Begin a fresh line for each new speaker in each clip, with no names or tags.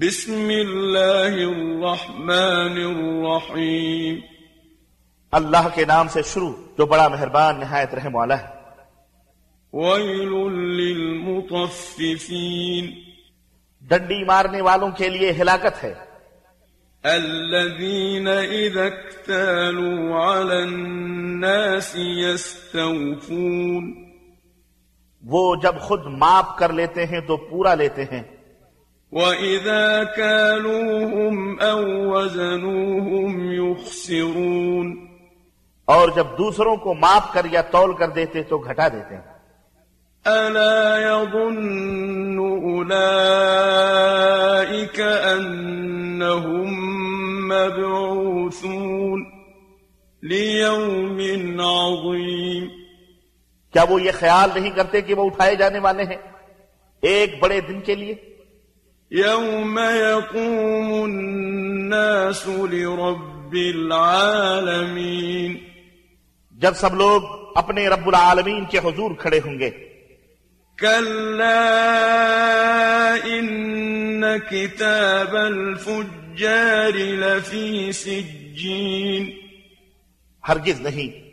بسم الله الرحمن الرحيم
اللہ کے نام سے شروع جو بڑا مہربان نہایت رحم والا ہے۔
ويل للمطففين۔
ڈنڈی مارنے والوں کے لیے ہلاکت ہے۔
الذين إذا اكتالوا على الناس يستوفون۔
وہ جب خود ماپ کر لیتے ہیں تو پورا لیتے ہیں۔
وإذا كالوهم أو وزنوهم يخسرون
اور جب دوسروں کو ماپ کر یا تول کر دیتے تو گھٹا دیتے ہیں۔
ألا يظن أولئك أنهم مبعوثون ليوم عظيم
کیا وہ یہ خیال نہیں کرتے کہ وہ اٹھائے جانے والے ہیں؟ ایک بڑے دن کے لیے
يوم يقوم الناس لرب العالمين
جب سب لوگ اپنے رب العالمین کے حضور کھڑے ہوں گے۔
كلا إن كتاب الفجار لفي سجين
ہرگز نہیں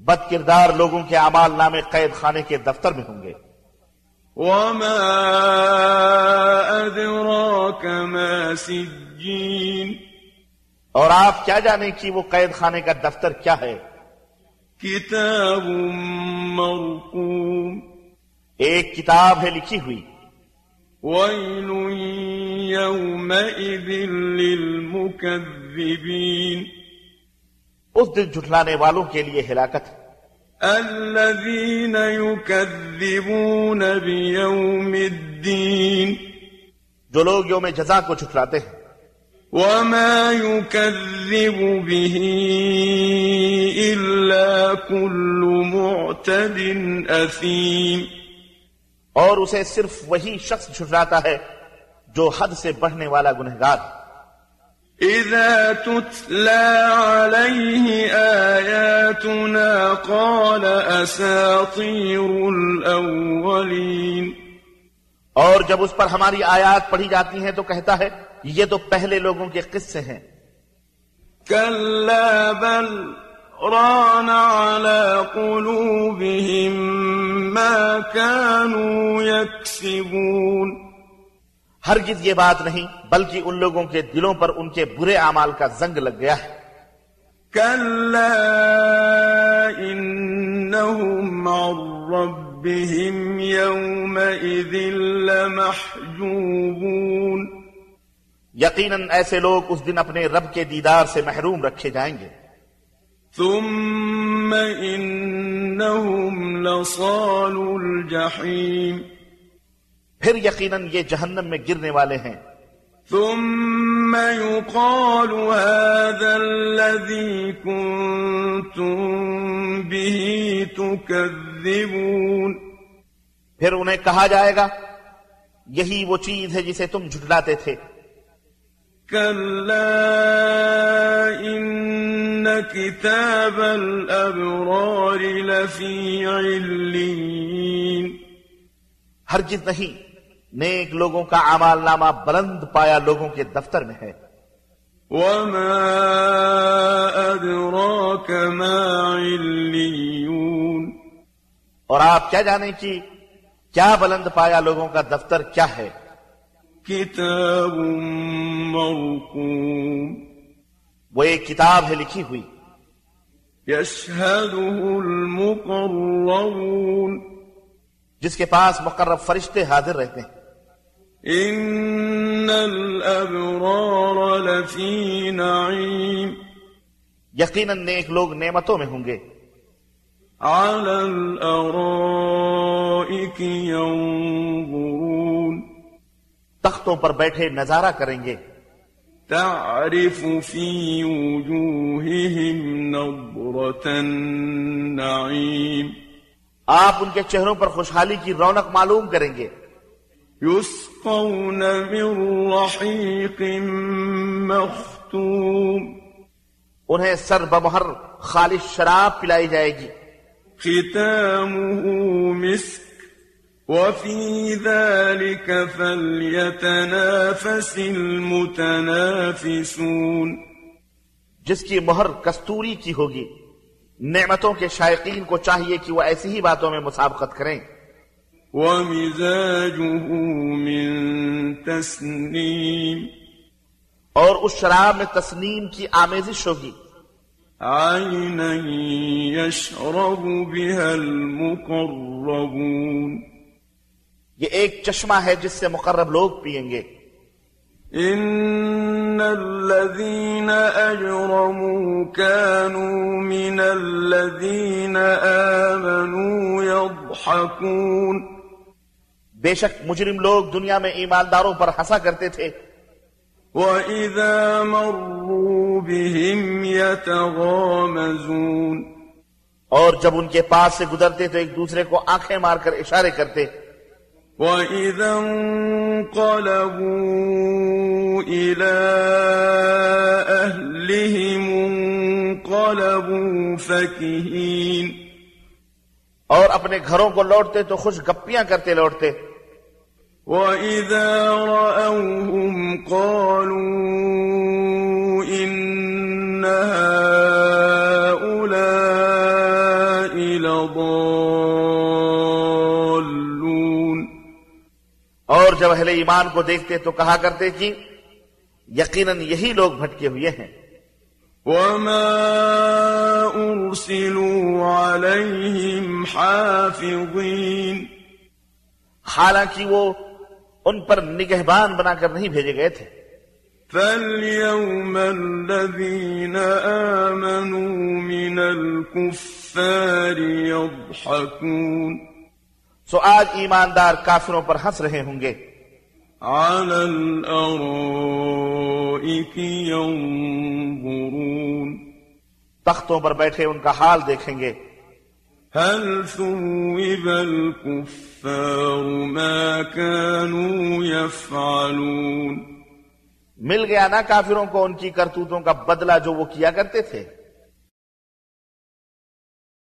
بد کردار لوگوں کے اعمال نامے قید خانے کے دفتر میں ہوں گے۔
وما أدراك ما سجين
اور آپ کیا جانیں کہ وہ قید خانے کا دفتر کیا ہے؟
كتاب مرقوم
ایک کتاب ہے لکھی ہوئی۔
ويل يومئذ للمكذبين
اس دن جھٹلانے والوں کے لیے ہلاکت۔ ہے
الذين يكذبون بيوم الدين.
جو لوگ یوم جزا کو جھٹلاتے ہیں۔
وما يكذب به إلا كل معتد أثيم.
اور اسے صرف وہی شخص جھٹلاتا ہے جو حد سے بڑھنے والا گنہگار ہے۔
إذا تتلى عليه آياتنا قال أساطير الأولين.
اور جب اس پر ہماری آیات پڑھی جاتی ہیں تو کہتا ہے یہ تو پہلے لوگوں کے قصے ہیں۔
كلا بل ران على قلوبهم ما كانوا يكسبون.
ہرگز یہ بات نہیں بلکہ ان لوگوں کے دلوں پر ان کے برے اعمال کا زنگ لگ گیا ہے۔
إنهم عن ربهم يومئذ لمحجوبون۔
یقیناً ایسے لوگ اس دن اپنے رب کے دیدار سے محروم رکھے جائیں گے۔
ثم إنهم لصال الجحيم۔
پھر یقیناً یہ جہنم میں گرنے والے ہیں۔
ثم يقال هذا الذي كنتم به تكذبون۔
پھر انہیں کہا جائے گا یہی وہ چیز ہے جسے تم جھٹلاتے تھے۔
كلا إن كتاب الأبرار لفي عليين
ہرگز نہیں۔ نیک لوگوں کا اعمال نامہ بلند پایا لوگوں کے دفتر میں ہے۔
وما أدراك ما عليون
اور آپ کیا جانیں کہ کیا بلند پایا لوگوں کا دفتر کیا ہے؟
كتاب مرقوم
وہ ایک کتاب ہے لکھی ہوئی۔
يشهده المقربون
جس کے پاس مقرب فرشتے حاضر رہتے ہیں۔
إن الأبرار لفي نعيم
یقیناً نیک لوگ نعمتوں میں ہوں گے۔
على الأرائك ينظرون
تختوں پر بیٹھے نظارہ کریں گے۔
تعرف في وجوههم نظرة النعيم
آپ ان کے چہروں پر خوشحالی کی رونق معلوم کریں گے۔
يسقون من رحيق مختوم
انہیں سر بمہر خالص شراب پلائی جائے گی۔
ختامه مسك وفي ذلك فليتنافس المتنافسون۔
جس کی مہر کستوری کی ہوگی نعمتوں کے شائقین کو چاہیے کہ وہ ایسی ہی باتوں میں مسابقت کریں۔
ومزاجه من تسنيم.
اور اس شراب میں تسنیم کی آمیزش ہوگی۔
عينا يشرب بها المقربون۔
یہ ایک چشمہ ہے جس سے مقرب لوگ پیئیں گے۔
إن الذين أجرموا كانوا من الذين آمنوا يضحكون۔
بے شک مجرم لوگ دنیا میں ایمانداروں پر ہنسا کرتے تھے۔
وَإِذَا مَرُّوا بِهِمْ يَتَغَامَزُونَ۔
اور جب ان کے پاس سے گزرتے تو ایک دوسرے کو آنکھیں مار کر اشارے کرتے۔
وَإِذَا انقلبوا إِلَىٰ أَهْلِهِمُ انقلبوا فَكِهِينَ۔
اور اپنے گھروں کو لوٹتے تو خوش گپیاں کرتے لوٹتے۔
وَإِذَا رَأَوْهُمْ قَالُوا إِنَّ هَٰؤُلَاءِ لَضَالُّونَ
اور جب اہل ایمان کو دیکھتے تو کہا کرتے کہ یقیناً یہی لوگ بھٹکے ہوئے ہیں۔
وَمَا أُرْسِلُوا عَلَيْهِمْ حَافِظِينَ
حالانکہ وہ ان پر نگہبان بنا کر نہیں بھیجے گئے تھے۔
فَالْيَوْمَ الَّذِينَ آمَنُوا مِنَ الْكُفَّارِ يَضْحَكُونَ۔
سو آج ایماندار کافروں پر ہنس رہے ہوں گے۔
عَلَى الْأَرَائِكِ يَنظُرُونَ۔
تختوں پر بیٹھے ان کا حال دیکھیں گے۔
هل ثوب الكفار ما كانوا يفعلون؟
مل گیا نا کافروں کو ان کی کرتوتوں کا بدلہ جو وہ کیا کرتے تھے؟